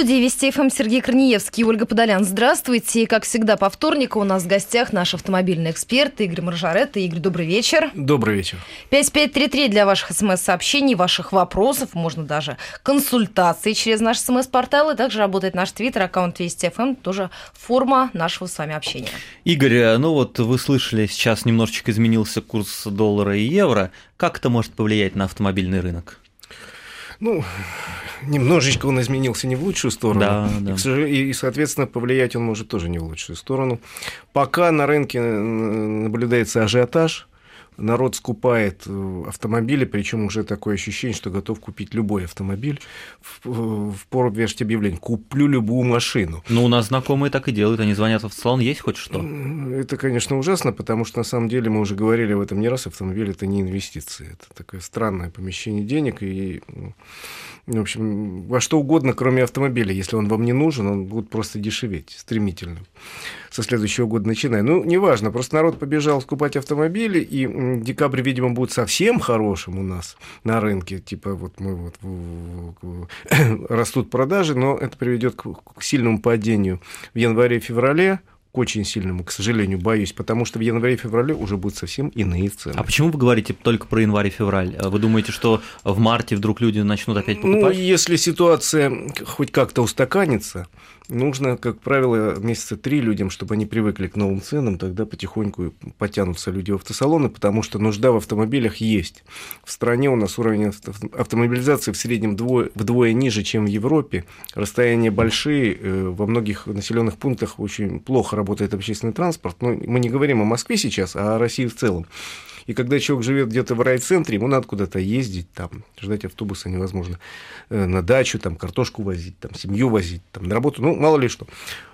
студии Вести ФМ Сергей Корнеевский и Ольга Подолян. Здравствуйте. И, как всегда, по вторнику у нас в гостях наш автомобильный эксперт Игорь Маржарет. Игорь, добрый вечер. Добрый вечер. 5533 для ваших смс-сообщений, ваших вопросов, можно даже консультаций через наш смс-портал. И также работает наш твиттер, аккаунт Вести ФМ, тоже форма нашего с вами общения. Игорь, ну вот вы слышали, сейчас немножечко изменился курс доллара и евро. Как это может повлиять на автомобильный рынок? Ну, немножечко он изменился не в лучшую сторону. Да, да. И, соответственно, повлиять он может тоже не в лучшую сторону. Пока на рынке наблюдается ажиотаж, народ скупает э, автомобили, причем уже такое ощущение, что готов купить любой автомобиль. В, в пору вешать объявление «куплю любую машину». Ну, у нас знакомые так и делают, они звонят в салон, есть хоть что? Это, конечно, ужасно, потому что, на самом деле, мы уже говорили об этом не раз, автомобиль – это не инвестиции, это такое странное помещение денег, и в общем, во что угодно, кроме автомобиля. Если он вам не нужен, он будет просто дешеветь стремительно со следующего года начиная. Ну, неважно, просто народ побежал скупать автомобили, и декабрь, видимо, будет совсем хорошим у нас на рынке. Типа вот мы вот растут продажи, но это приведет к сильному падению в январе-феврале очень сильному, к сожалению, боюсь, потому что в январе-феврале уже будут совсем иные цены. А почему вы говорите только про январь и февраль? Вы думаете, что в марте вдруг люди начнут опять покупать? Ну, если ситуация хоть как-то устаканится, нужно, как правило, месяца три людям, чтобы они привыкли к новым ценам, тогда потихоньку потянутся люди в автосалоны, потому что нужда в автомобилях есть. В стране у нас уровень автомобилизации в среднем вдвое, вдвое ниже, чем в Европе. Расстояния большие, э, во многих населенных пунктах очень плохо работает общественный транспорт. Но мы не говорим о Москве сейчас, а о России в целом. И когда человек живет где-то в райцентре, ему надо куда-то ездить, там, ждать автобуса невозможно, э, на дачу, там, картошку возить, там, семью возить, там, на работу, ну, мало ли что.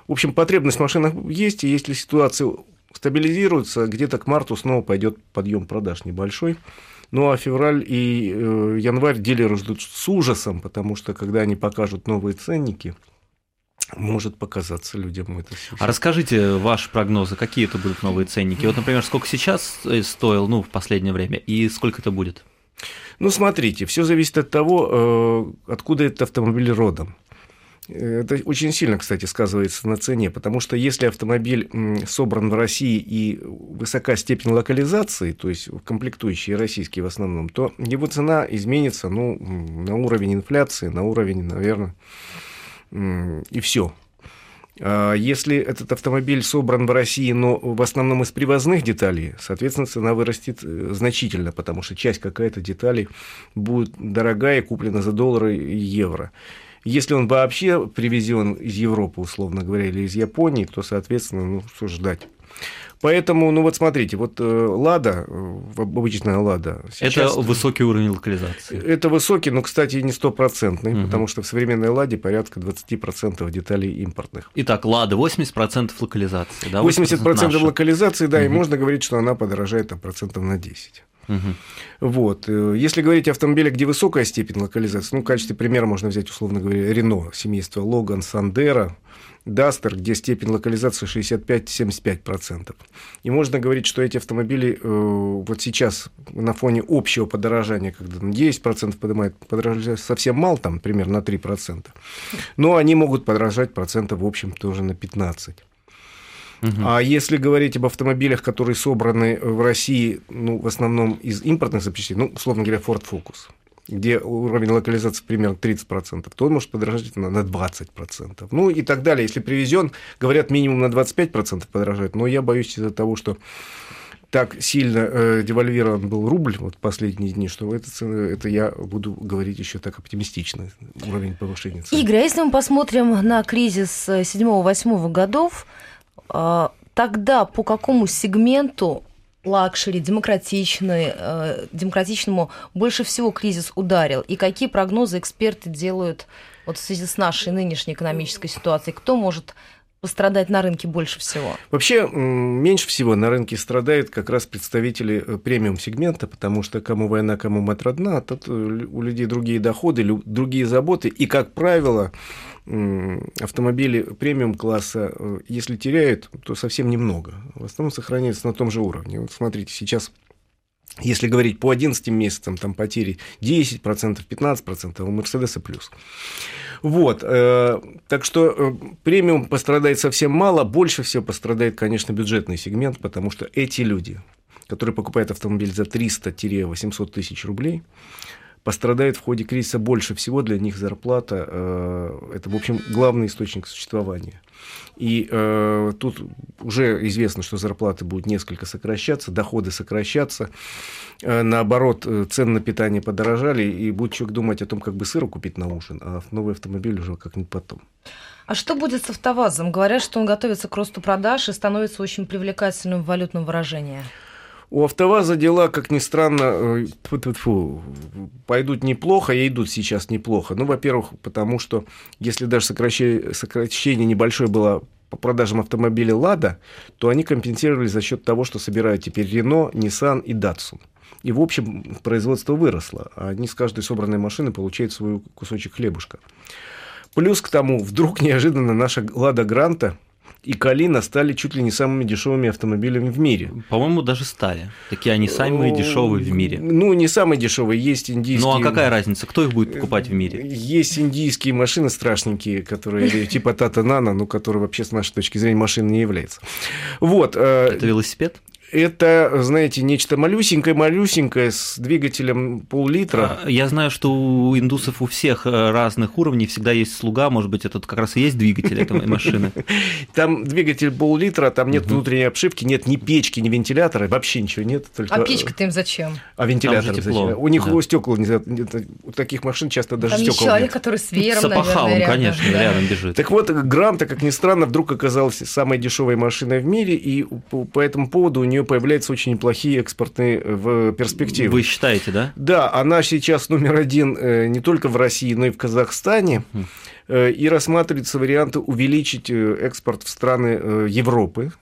В общем, потребность в машинах есть, и если ситуация стабилизируется, где-то к марту снова пойдет подъем продаж небольшой. Ну а февраль и э, январь дилеры ждут с ужасом, потому что когда они покажут новые ценники, может показаться людям это все. А расскажите ваши прогнозы, какие это будут новые ценники? Вот, например, сколько сейчас э, стоил, ну, в последнее время, и сколько это будет? Ну, смотрите, все зависит от того, э, откуда этот автомобиль родом. Это очень сильно, кстати, сказывается на цене, потому что если автомобиль собран в России и высока степень локализации, то есть комплектующие российские в основном, то его цена изменится ну, на уровень инфляции, на уровень, наверное, и все. А если этот автомобиль собран в России, но в основном из привозных деталей, соответственно, цена вырастет э, значительно, потому что часть какая-то деталей будет дорогая, куплена за доллары и евро. Если он вообще привезен из Европы, условно говоря, или из Японии, то, соответственно, ну, что ждать. Поэтому, ну вот смотрите, вот э, Лада, э, обычная Лада. Сейчас, это высокий уровень локализации. Это высокий, но, кстати, не стопроцентный, угу. потому что в современной Ладе порядка 20% деталей импортных. Итак, Лада 80% локализации. Да, 80%, 80% локализации, да, угу. и можно говорить, что она подорожает там, процентов на 10. Угу. Вот. Э, если говорить о автомобилях, где высокая степень локализации, ну, в качестве примера можно взять, условно говоря, Рено, семейство Логан, Сандера, Дастер, где степень локализации 65-75%. И можно говорить, что эти автомобили э, вот сейчас на фоне общего подорожания, когда на 10% поднимает, подорожает совсем мало, там примерно на 3%, но они могут подорожать процентов, в общем, тоже на 15%. Угу. А если говорить об автомобилях, которые собраны в России, ну, в основном из импортных запчастей, ну, условно говоря, Ford Focus – где уровень локализации примерно 30%, то он может подорожать на, на 20%. Ну и так далее. Если привезен, говорят, минимум на 25% подорожает. Но я боюсь из-за того, что так сильно э, девальвирован был рубль вот последние дни, что это, это я буду говорить еще так оптимистично, уровень повышения цен. Игорь, а если мы посмотрим на кризис 7-8 годов, э, тогда по какому сегменту luxury, демократичный, э, демократичному больше всего кризис ударил? И какие прогнозы эксперты делают вот в связи с нашей нынешней экономической ситуацией? Кто может пострадать на рынке больше всего? Вообще, меньше всего на рынке страдают как раз представители э, премиум-сегмента, потому что кому война, кому мать родна, а тут у людей другие доходы, другие заботы, и, как правило, автомобили премиум-класса, э, если теряют, то совсем немного. В основном сохраняются на том же уровне. Вот смотрите, сейчас Если говорить по 11 месяцам, там потери 10%, 15%, а у Мерседеса плюс. Вот, э, так что э, премиум пострадает совсем мало, больше всего пострадает, конечно, бюджетный сегмент, потому что эти люди, которые покупают автомобиль за 300-800 тысяч рублей, пострадает в ходе кризиса больше всего, для них зарплата э, – это, в общем, главный источник существования. И э, тут уже известно, что зарплаты будут несколько сокращаться, доходы сокращаться. Э, наоборот, э, цены на питание подорожали, и будет человек думать о том, как бы сыру купить на ужин, а новый автомобиль уже как-нибудь потом. А что будет с автовазом? Говорят, что он готовится к росту продаж и становится очень привлекательным в валютном выражении. У АвтоВАЗа дела, как ни странно, фу -фу пойдут неплохо, и идут сейчас неплохо. Ну, во-первых, потому что если даже сокращение, сокращение небольшое было по продажам автомобилей «Лада», то они компенсировали за счет того, что собирают теперь «Рено», «Ниссан» и «Датсун». И, в общем, производство выросло, а они с каждой собранной машины получают свой кусочек хлебушка. Плюс к тому, вдруг неожиданно наша «Лада Гранта» и Калина стали чуть ли не самыми дешевыми автомобилями в мире. По-моему, даже стали. Такие они самые дешевые в мире. Ну, не самые дешевые, есть индийские. Ну, а какая разница, кто их будет покупать в мире? Есть индийские машины страшненькие, которые типа Тата Нана, ну, которые вообще с нашей точки зрения машины не являются. Вот. Э, Это велосипед? Это, знаете, нечто малюсенькое-малюсенькое с двигателем пол-литра. А, я знаю, что у индусов у всех э, разных уровней всегда есть слуга, может быть, этот как раз и есть двигатель этой машины. Там двигатель пол-литра, там нет внутренней обшивки, нет ни печки, ни вентилятора, вообще ничего нет. А печка-то им зачем? А вентилятор зачем? У них стекла, у таких машин часто даже стекла человек, нет. который с веером, опахалом, конечно, рядом бежит. Так вот, Гранта, как ни странно, вдруг оказалась самой дешевой машиной в мире, и по этому поводу у нее появляются очень неплохие экспортные э, в перспективе. Вы считаете, да? Да, она сейчас номер один э, не только в России, но и в Казахстане. Э, и рассматриваются варианты увеличить экспорт в страны Европы,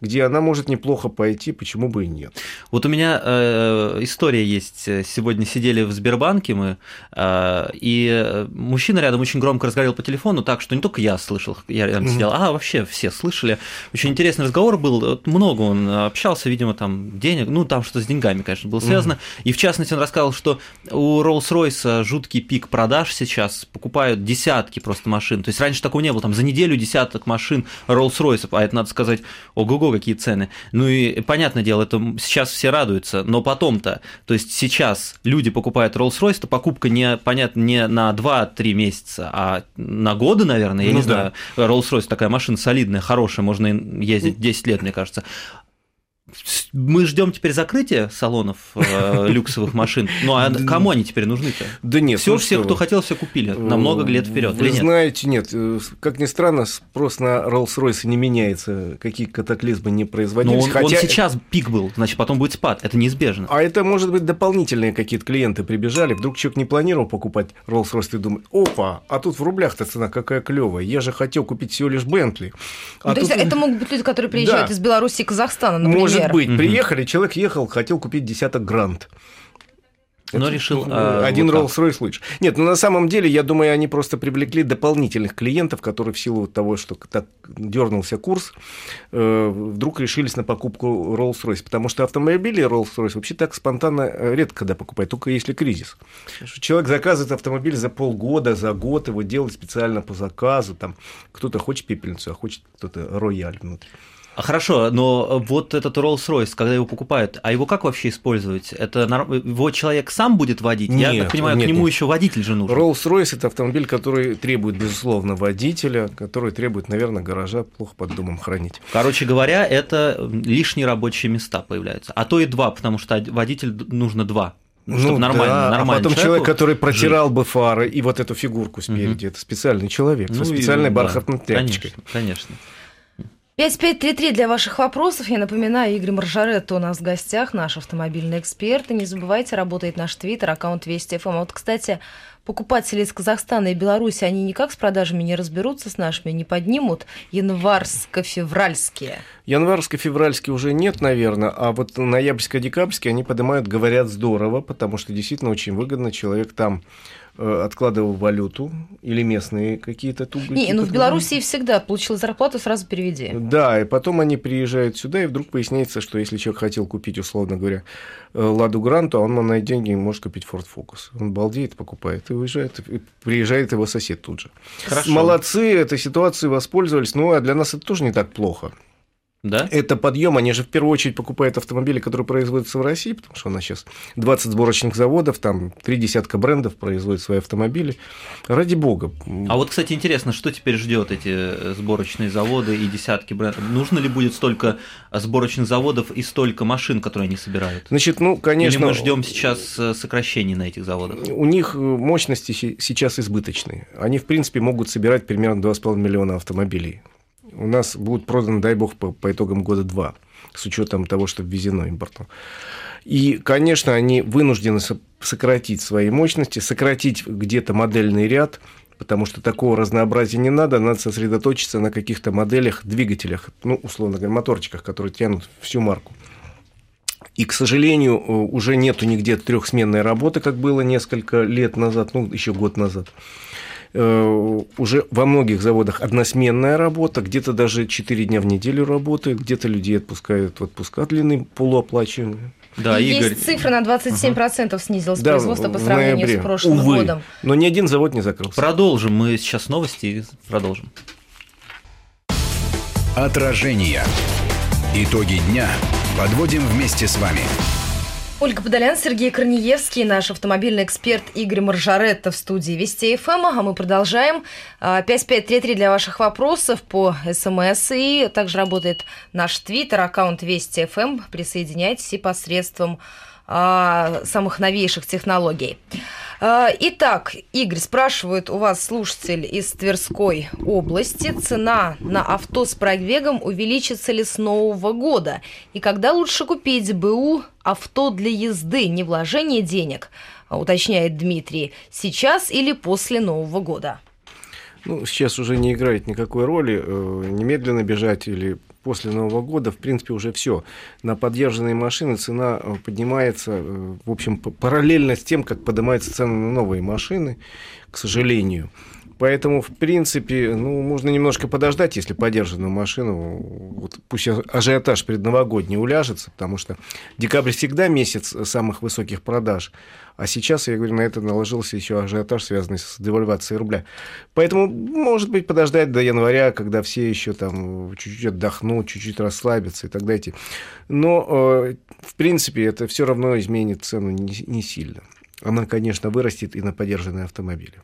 где она может неплохо пойти, почему бы и нет. Вот у меня э, история есть. Сегодня сидели в Сбербанке мы, э, и мужчина рядом очень громко разговаривал по телефону, так что не только я слышал, я рядом mm-hmm. сидел, а вообще все слышали. Очень интересный разговор был, много он общался, видимо, там денег, ну там что-то с деньгами, конечно, было связано. Mm-hmm. И в частности он рассказывал, что у Rolls-Royce жуткий пик продаж сейчас, покупают десятки просто машин. То есть раньше такого не было, там за неделю десяток машин Rolls-Royce, а это надо сказать, ого-го, какие цены. Ну и, понятное дело, это сейчас все радуются, но потом-то, то есть сейчас люди покупают Rolls-Royce, то покупка не, понятно, не на 2-3 месяца, а на годы, наверное, я ну, не да. знаю. Rolls-Royce такая машина солидная, хорошая, можно ездить 10 лет, мне кажется мы ждем теперь закрытия салонов э, люксовых машин. Ну а кому они теперь нужны-то? Да нет. Все, ну все, кто хотел, все купили на много лет вперед. Вы знаете, нет. Э, как ни странно, спрос на Rolls-Royce не меняется, какие катаклизмы не производились. Но он, хотя... он сейчас пик был, значит, потом будет спад. Это неизбежно. А это, может быть, дополнительные какие-то клиенты прибежали. Вдруг человек не планировал покупать Rolls-Royce и думает, опа, а тут в рублях-то цена какая клевая. Я же хотел купить всего лишь Бентли. А то тут... есть это могут быть люди, которые приезжают да. из Беларуси и Казахстана, например. Может быть. Угу. Приехали, человек ехал, хотел купить десяток грант. Но Это решил... А, один вот Rolls-Royce лучше. Нет, ну на самом деле, я думаю, они просто привлекли дополнительных клиентов, которые в силу того, что так дернулся курс, э, вдруг решились на покупку Rolls-Royce. Потому что автомобили Rolls-Royce вообще так спонтанно э, редко когда покупают, только если кризис. Человек заказывает автомобиль за полгода, за год, его делает специально по заказу. Там кто-то хочет пепельницу, а хочет кто-то рояль внутри. А хорошо, но вот этот Rolls-Royce, когда его покупают, а его как вообще использовать? Это его человек сам будет водить? Нет, Я так понимаю, нет, к нему нет. еще водитель же нужен. Rolls-Royce это автомобиль, который требует, безусловно, водителя, который требует, наверное, гаража плохо под домом хранить. Короче говоря, это лишние рабочие места появляются. А то и два, потому что водитель нужно два. Ну, чтобы нормально, да, нормально. А потом человек, который протирал жить. бы фары и вот эту фигурку спереди, угу. это специальный человек ну, со специальной и, бархатной да, тряпочкой. Конечно, конечно. 5533 для ваших вопросов. Я напоминаю, Игорь Маржаретто у нас в гостях, наш автомобильный эксперт. И не забывайте, работает наш твиттер, аккаунт Вести ФМ. А вот, кстати, покупатели из Казахстана и Беларуси, они никак с продажами не разберутся с нашими, не поднимут январско-февральские? Январско-февральские уже нет, наверное, а вот ноябрьско-декабрьские они поднимают, говорят, здорово, потому что действительно очень выгодно. Человек там откладывал валюту или местные какие-то тугрики. Не, ну в Беларуси всегда получил зарплату, сразу переведи. Да, и потом они приезжают сюда, и вдруг выясняется, что если человек хотел купить, условно говоря, э, Ладу Гранту, а он на эти деньги может купить Ford Focus. Он балдеет, покупает и уезжает, и приезжает его сосед тут же. Хорошо. Молодцы, этой ситуацией воспользовались, ну а для нас это тоже не так плохо. Да? Это подъем. Они же в первую очередь покупают автомобили, которые производятся в России, потому что у нас сейчас 20 сборочных заводов, там три десятка брендов производят свои автомобили. Ради бога. А вот, кстати, интересно, что теперь ждет эти э, сборочные заводы и десятки брендов? Нужно ли будет столько сборочных заводов и столько машин, которые они собирают? Значит, ну, конечно. Или мы ждем сейчас э, сокращений на этих заводах? У них э, мощности сейчас избыточные. Они, в принципе, могут собирать примерно 2,5 миллиона автомобилей у нас будут проданы, дай бог, по, по итогам года два, с учетом того, что ввезено импортом. И, конечно, они вынуждены сократить свои мощности, сократить где-то модельный ряд, потому что такого разнообразия не надо, надо сосредоточиться на каких-то моделях, двигателях, ну, условно говоря, моторчиках, которые тянут всю марку. И, к сожалению, уже нету нигде трехсменной работы, как было несколько лет назад, ну, еще год назад. Э, уже во многих заводах односменная работа, где-то даже 4 дня в неделю работают, где-то людей отпускают в отпуска длинные, полуоплачиваемые. Да, и Игорь... Есть цифра на 27% угу. снизилась да, производство по сравнению ноябре. с прошлым Увы, годом. Но ни один завод не закрылся. Продолжим. Мы сейчас новости и продолжим. Отражение. Итоги дня подводим вместе с вами. Ольга Подолян, Сергей Корнеевский, наш автомобильный эксперт Игорь Маржаретта в студии Вести ФМ. А мы продолжаем. 5533 а, для ваших вопросов по СМС. И также работает наш твиттер, аккаунт Вести ФМ. Присоединяйтесь и посредством самых новейших технологий. А, итак, Игорь, спрашивает у вас слушатель из Тверской области, цена на авто с пробегом увеличится ли с нового года? И когда лучше купить БУ авто для езды, не вложение денег, уточняет Дмитрий, сейчас или после Нового года? Ну, сейчас уже не играет никакой роли, э, немедленно бежать или после Нового года, в принципе, уже все. На поддержанные машины цена э, поднимается, э, в общем, параллельно с тем, как поднимаются цены на новые машины, к сожалению. Поэтому, в принципе, ну, можно немножко подождать, если подержанную машину, вот пусть ажиотаж предновогодний уляжется, потому что декабрь всегда месяц самых высоких продаж, а сейчас, я говорю, на это наложился еще ажиотаж, связанный с девальвацией рубля. Поэтому, может быть, подождать до января, когда все еще там чуть-чуть отдохнут, чуть-чуть расслабятся и так далее. Но, э, в принципе, это все равно изменит цену не сильно она, конечно, вырастет и на подержанные автомобили.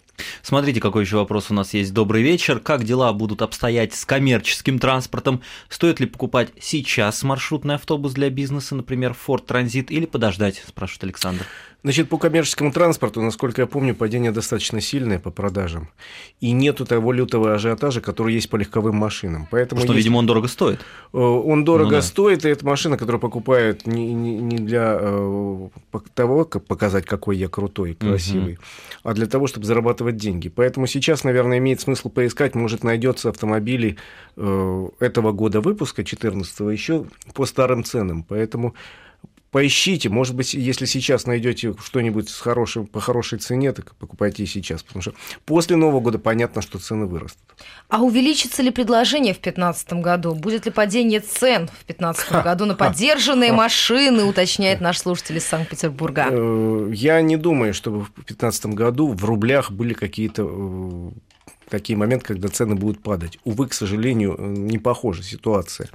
Смотрите, какой еще вопрос у нас есть. Добрый вечер. Как дела будут обстоять с коммерческим транспортом? Стоит ли покупать сейчас маршрутный автобус для бизнеса, например, Ford Transit, или подождать, спрашивает Александр? Значит, по коммерческому транспорту, насколько я помню, падение достаточно сильное по продажам. И нету того лютого ажиотажа, который есть по легковым машинам. Поэтому Что, есть... видимо, он дорого стоит. Э, он дорого ну, да. стоит, и это машина, которую покупают не, не, не для э, того, как показать, какой я крутой, красивый, угу. а для того, чтобы зарабатывать деньги. Поэтому сейчас, наверное, имеет смысл поискать, может, найдется автомобили э, этого года выпуска, 14 еще по старым ценам. Поэтому поищите, может быть, если сейчас найдете что-нибудь с хорошим, по хорошей цене, так покупайте и сейчас, потому что после Нового года понятно, что цены вырастут. А увеличится ли предложение в 2015 году? Будет ли падение цен в 2015 году на поддержанные машины, уточняет наш слушатель из Санкт-Петербурга? Э, я не думаю, чтобы в 2015 году в рублях были какие-то э, такие моменты, когда цены будут падать. Увы, к сожалению, не похожа ситуация.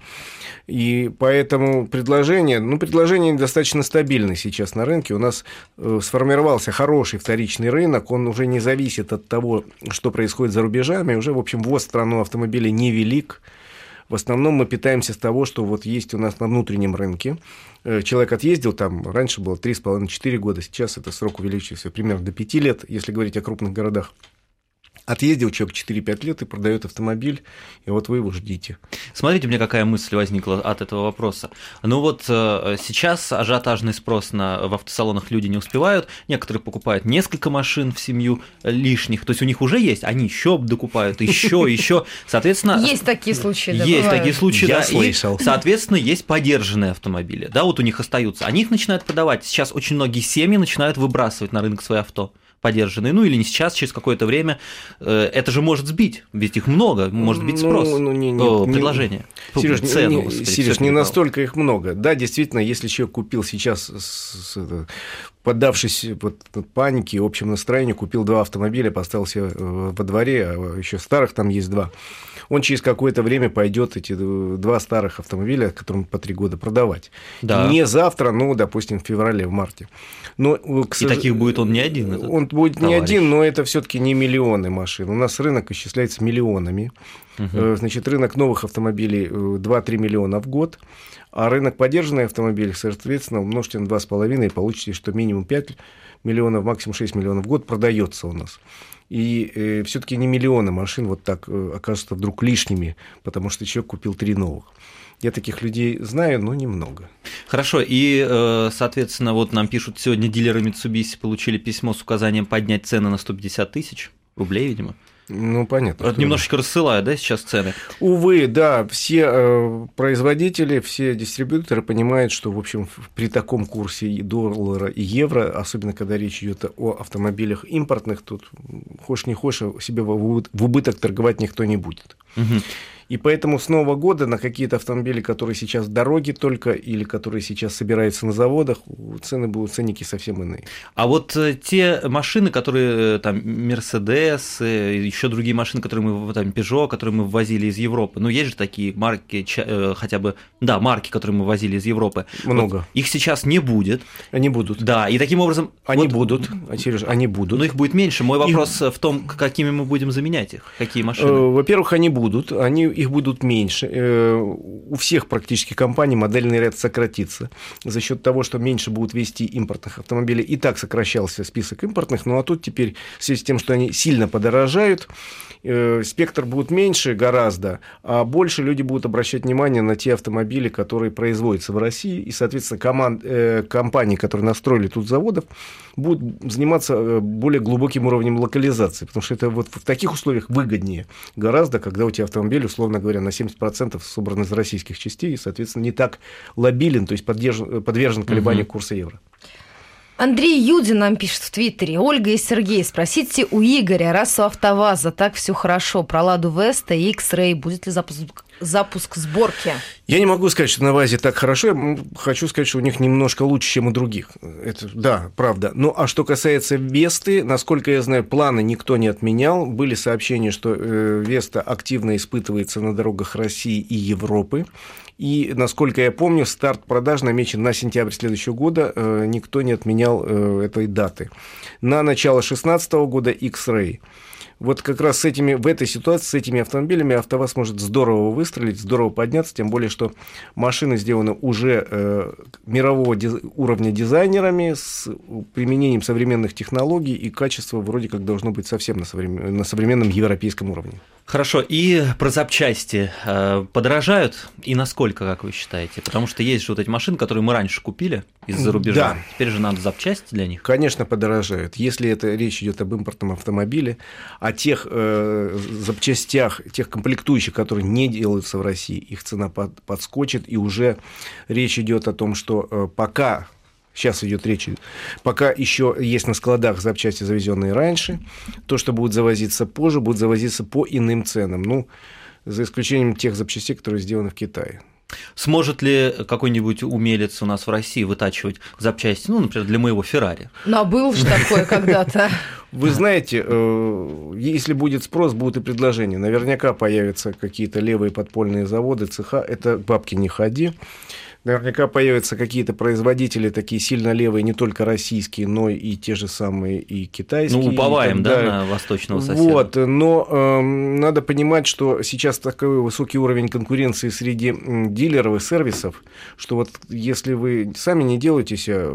И поэтому предложение, ну, предложение достаточно стабильное сейчас на рынке. У нас э, сформировался хороший вторичный рынок, он уже не зависит от того, что происходит за рубежами, уже, в общем, ввоз в страну автомобилей невелик. В основном мы питаемся с того, что вот есть у нас на внутреннем рынке. Э, человек отъездил, там раньше было 3,5-4 года, сейчас это срок увеличился примерно до 5 лет, если говорить о крупных городах. Отъездил человек 4-5 лет и продает автомобиль, и вот вы его ждите. Смотрите, у меня какая мысль возникла от этого вопроса. Ну вот э, сейчас ажиотажный спрос на, в автосалонах люди не успевают, некоторые покупают несколько машин в семью лишних, то есть у них уже есть, они еще докупают, еще, еще, соответственно... Есть такие случаи, да, Есть такие случаи, Я да, слышал. и, соответственно, есть подержанные автомобили, да, вот у них остаются, они их начинают продавать. Сейчас очень многие семьи начинают выбрасывать на рынок свои авто подержанные, ну или не сейчас, через какое-то время, э, это же может сбить, ведь их много, может быть спрос, ну, ну, не, не, О, предложение, не, Сереж, цену. Не, господи, Сереж, не настолько их много. Да, действительно, если человек купил сейчас, с, с, поддавшись вот, панике, общему настроению, купил два автомобиля, поставил себе э, во дворе, а еще старых там есть два, он через какое-то время пойдет эти два старых автомобиля, которым по три года продавать. Да. Не завтра, ну, допустим, в феврале, в марте. Но, э, к, И таких будет он не один. Он будет товарищ. не один, но это все-таки не миллионы машин. У нас рынок исчисляется миллионами. Угу. Значит, рынок новых автомобилей 2-3 э, миллиона в год. А рынок поддержанных автомобилей, соответственно, умножьте на 2,5 и получите, что минимум 5 миллионов, максимум 6 миллионов в год продается у нас. И э, все-таки не миллионы машин вот так э, окажутся вдруг лишними, потому что человек купил три новых. Я таких людей знаю, но немного. Хорошо, и, э, соответственно, вот нам пишут, сегодня дилеры Mitsubishi получили письмо с указанием поднять цены на 150 тысяч рублей, видимо. Ну, понятно. Вот немножечко рассылают, да, сейчас цены? Увы, да, все э, производители, все дистрибьюторы понимают, что, в общем, при таком курсе и доллара, и евро, особенно когда речь идет о автомобилях импортных, тут, хочешь не хочешь, себе в убыток торговать никто не будет. Угу. И поэтому с Нового года на какие-то автомобили, которые сейчас в дороге только или которые сейчас собираются на заводах, цены будут, ценники совсем иные. А вот э, те машины, которые э, там Mercedes, э, еще другие машины, которые мы, там Peugeot, которые мы ввозили из Европы, ну есть же такие марки, хотя бы, да, марки, которые мы ввозили из Европы. Много. Вот их сейчас не будет. Они будут. Да, и таким образом... Они вот, будут, а, Сереж, они будут. Но их будет меньше. Мой вопрос их... в том, какими мы будем заменять их, какие машины. Во-первых, они будут, они их будут меньше. Э, у всех практически компаний модельный ряд сократится за счет того, что меньше будут вести импортных автомобилей. И так сокращался список импортных, ну а тут теперь в связи с тем, что они сильно подорожают, э, спектр будет меньше гораздо, а больше люди будут обращать внимание на те автомобили, которые производятся в России, и, соответственно, команд, э, компании, которые настроили тут заводов, будут заниматься более глубоким уровнем локализации, потому что это вот в таких условиях выгоднее гораздо, когда у тебя автомобиль, условно говоря, на 70% собран из российских частей и, соответственно, не так лобилен, то есть подвержен, подвержен колебанию угу. курса евро. Андрей Юдин нам пишет в Твиттере. Ольга и Сергей, спросите у Игоря, раз у АвтоВАЗа так все хорошо, про Ладу Веста и X-Ray, будет ли запуск, запуск сборки? Я не могу сказать, что на ВАЗе так хорошо. Я хочу сказать, что у них немножко лучше, чем у других. Это, да, правда. Ну, а что касается Весты, насколько я знаю, планы никто не отменял. Были сообщения, что э, Веста активно испытывается на дорогах России и Европы. И, насколько я помню, старт продаж намечен на сентябрь следующего года. Э, никто не отменял э, этой даты. На начало 2016 года X-Ray вот как раз с этими, в этой ситуации с этими автомобилями АвтоВАЗ может здорово выстрелить, здорово подняться, тем более, что машины сделаны уже э, мирового диз, уровня дизайнерами с применением современных технологий, и качество вроде как должно быть совсем на, современ, на современном европейском уровне. Хорошо, и про запчасти э, подорожают, и насколько, как вы считаете? Потому что есть же вот эти машины, которые мы раньше купили из-за рубежа, да. теперь же надо запчасти для них. Конечно, подорожают. Если это речь идет об импортном автомобиле, о тех э, запчастях, тех комплектующих, которые не делаются в России, их цена под, подскочит, и уже речь идет о том, что э, пока Сейчас идет речь, пока еще есть на складах запчасти, завезенные раньше, то, что будет завозиться позже, будет завозиться по иным ценам. Ну, за исключением тех запчастей, которые сделаны в Китае. Сможет ли какой-нибудь умелец у нас в России вытачивать запчасти, ну, например, для моего Феррари? Ну, а был же такое когда-то. Вы знаете, э, если будет спрос, будут и предложения. Наверняка появятся какие-то левые подпольные заводы, цеха. Это бабки не ходи. Наверняка появятся какие-то производители такие сильно левые, не только российские, но и те же самые и китайские. Ну, уповаем, да, на восточного соседа. Вот, но э, надо понимать, что сейчас такой высокий уровень конкуренции среди дилеров и сервисов, что вот если вы сами не делаете себя,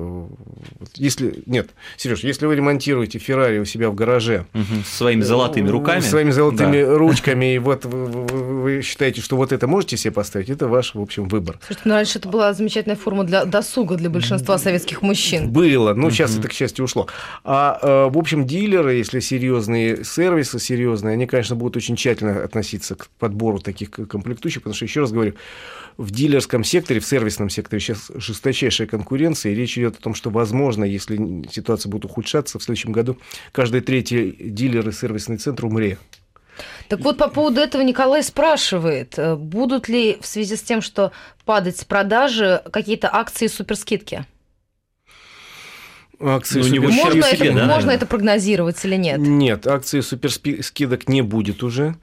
если, нет, Сереж, если вы ремонтируете Феррари у себя в гараже. Угу, своими золотыми руками. Своими золотыми да. ручками, и вот вы, вы, вы считаете, что вот это можете себе поставить, это ваш, в общем, выбор. Слушайте, ну раньше это была замечательная форма для досуга для большинства советских мужчин. Было, но сейчас это, к счастью, ушло. А, э, в общем, дилеры, если серьезные сервисы, серьезные, они, конечно, будут очень тщательно относиться к подбору таких комплектующих, потому что, еще раз говорю, в дилерском секторе, в сервисном секторе сейчас жесточайшая конкуренция, и речь идет о том, что, возможно, если ситуация будет ухудшаться, в следующем году каждый третий дилер и сервисный центр умре. Так вот, по поводу этого Николай спрашивает, э, будут ли в связи с тем, что падать с продажи, какие-то акции суперскидки? Акции Ну, у него Можно, ущерб это, себе, да, можно это прогнозировать или нет? Нет, акции суперскидок не будет уже.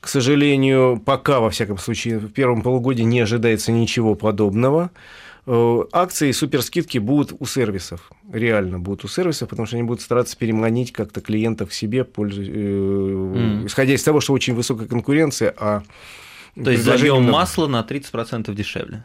К сожалению, пока, во всяком случае, в первом полугодии не ожидается ничего подобного. Э, Акции суперскидки будут у сервисов, реально будут у сервисов, потому что они будут стараться переманить как-то клиентов к себе, пользуясь, э, исходя из того, что очень высокая конкуренция, а То есть много. масло на 30% дешевле.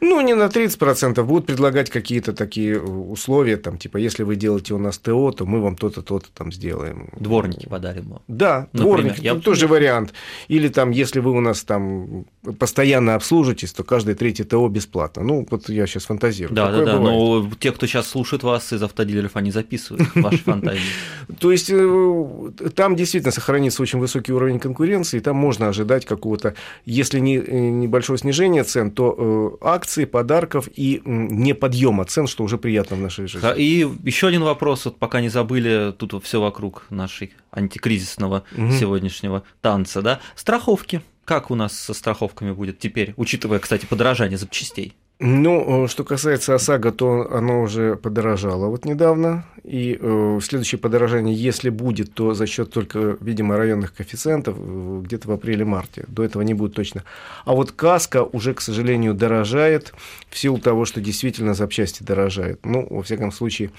Ну, не на 30%, будут предлагать какие-то такие условия, там, типа, если вы делаете у нас ТО, то мы вам то-то, то-то там сделаем. Дворники подарим вам. Да, Например, дворники, я тоже вариант. Или там, если вы у нас там постоянно обслужитесь, то каждый третий ТО бесплатно. Ну, вот я сейчас фантазирую. Да, да, Такое да. бывает. Но те, кто сейчас слушает вас из автодилеров, они записывают ваши фантазии. То есть э, там действительно сохранится очень высокий уровень конкуренции, и там можно ожидать какого-то, если не э, небольшого снижения цен, то э, акции, подарков и не подъема цен, что уже приятно в нашей жизни. И еще один вопрос, вот пока не забыли, тут все вокруг нашей антикризисного сегодняшнего танца, да? Страховки. Как у нас со страховками будет теперь, учитывая, кстати, подорожание запчастей? Ну, э, что касается ОСАГО, то оно уже подорожало вот недавно. И э, следующее подорожание, если будет, то за счет только, видимо, районных коэффициентов э, где-то в апреле-марте. До этого не будет точно. А вот каска уже, к сожалению, дорожает в силу того, что действительно запчасти дорожают. Ну, во всяком случае,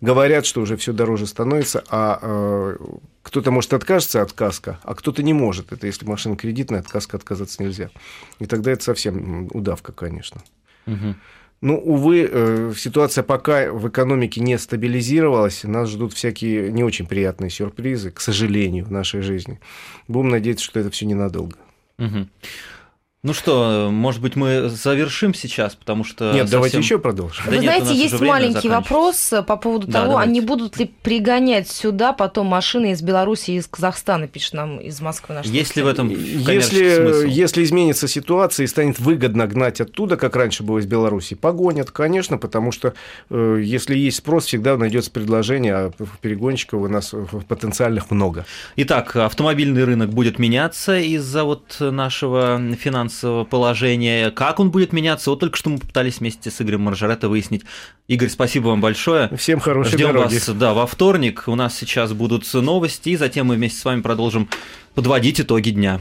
говорят, что уже все дороже становится, а э, кто-то может откажется от каска, а кто-то не может. Это если машина кредитная, от каска отказаться нельзя. И тогда это совсем удавка, конечно. Ну, увы, э, ситуация пока в экономике не стабилизировалась. Нас ждут всякие не очень приятные сюрпризы, к сожалению, в нашей жизни. Будем надеяться, что это все ненадолго. Мгм. Ну что, может быть, мы завершим сейчас, потому что... Нет, давайте совсем- еще продолжим. Да Вы нет, знаете, есть маленький вопрос э, по поводу Да, того, давайте. они будут ли пригонять сюда потом машины из Беларуси и из Казахстана, пишет нам из Москвы наш Есть ли в этом Если, смысл? если изменится ситуация и станет выгодно гнать оттуда, как раньше было из Беларуси, погонят, конечно, потому что э, если есть спрос, всегда найдется предложение, а перегонщиков у нас э, потенциальных много. Итак, автомобильный рынок будет меняться из-за вот нашего финансового положения. Как он будет меняться? Вот только что мы попытались вместе с Игорем Маржаретто выяснить. Игорь, спасибо вам большое. Всем хорошей Ждем дороги. вас, да, во вторник. У нас сейчас будут новости, и затем мы вместе с вами продолжим подводить итоги дня.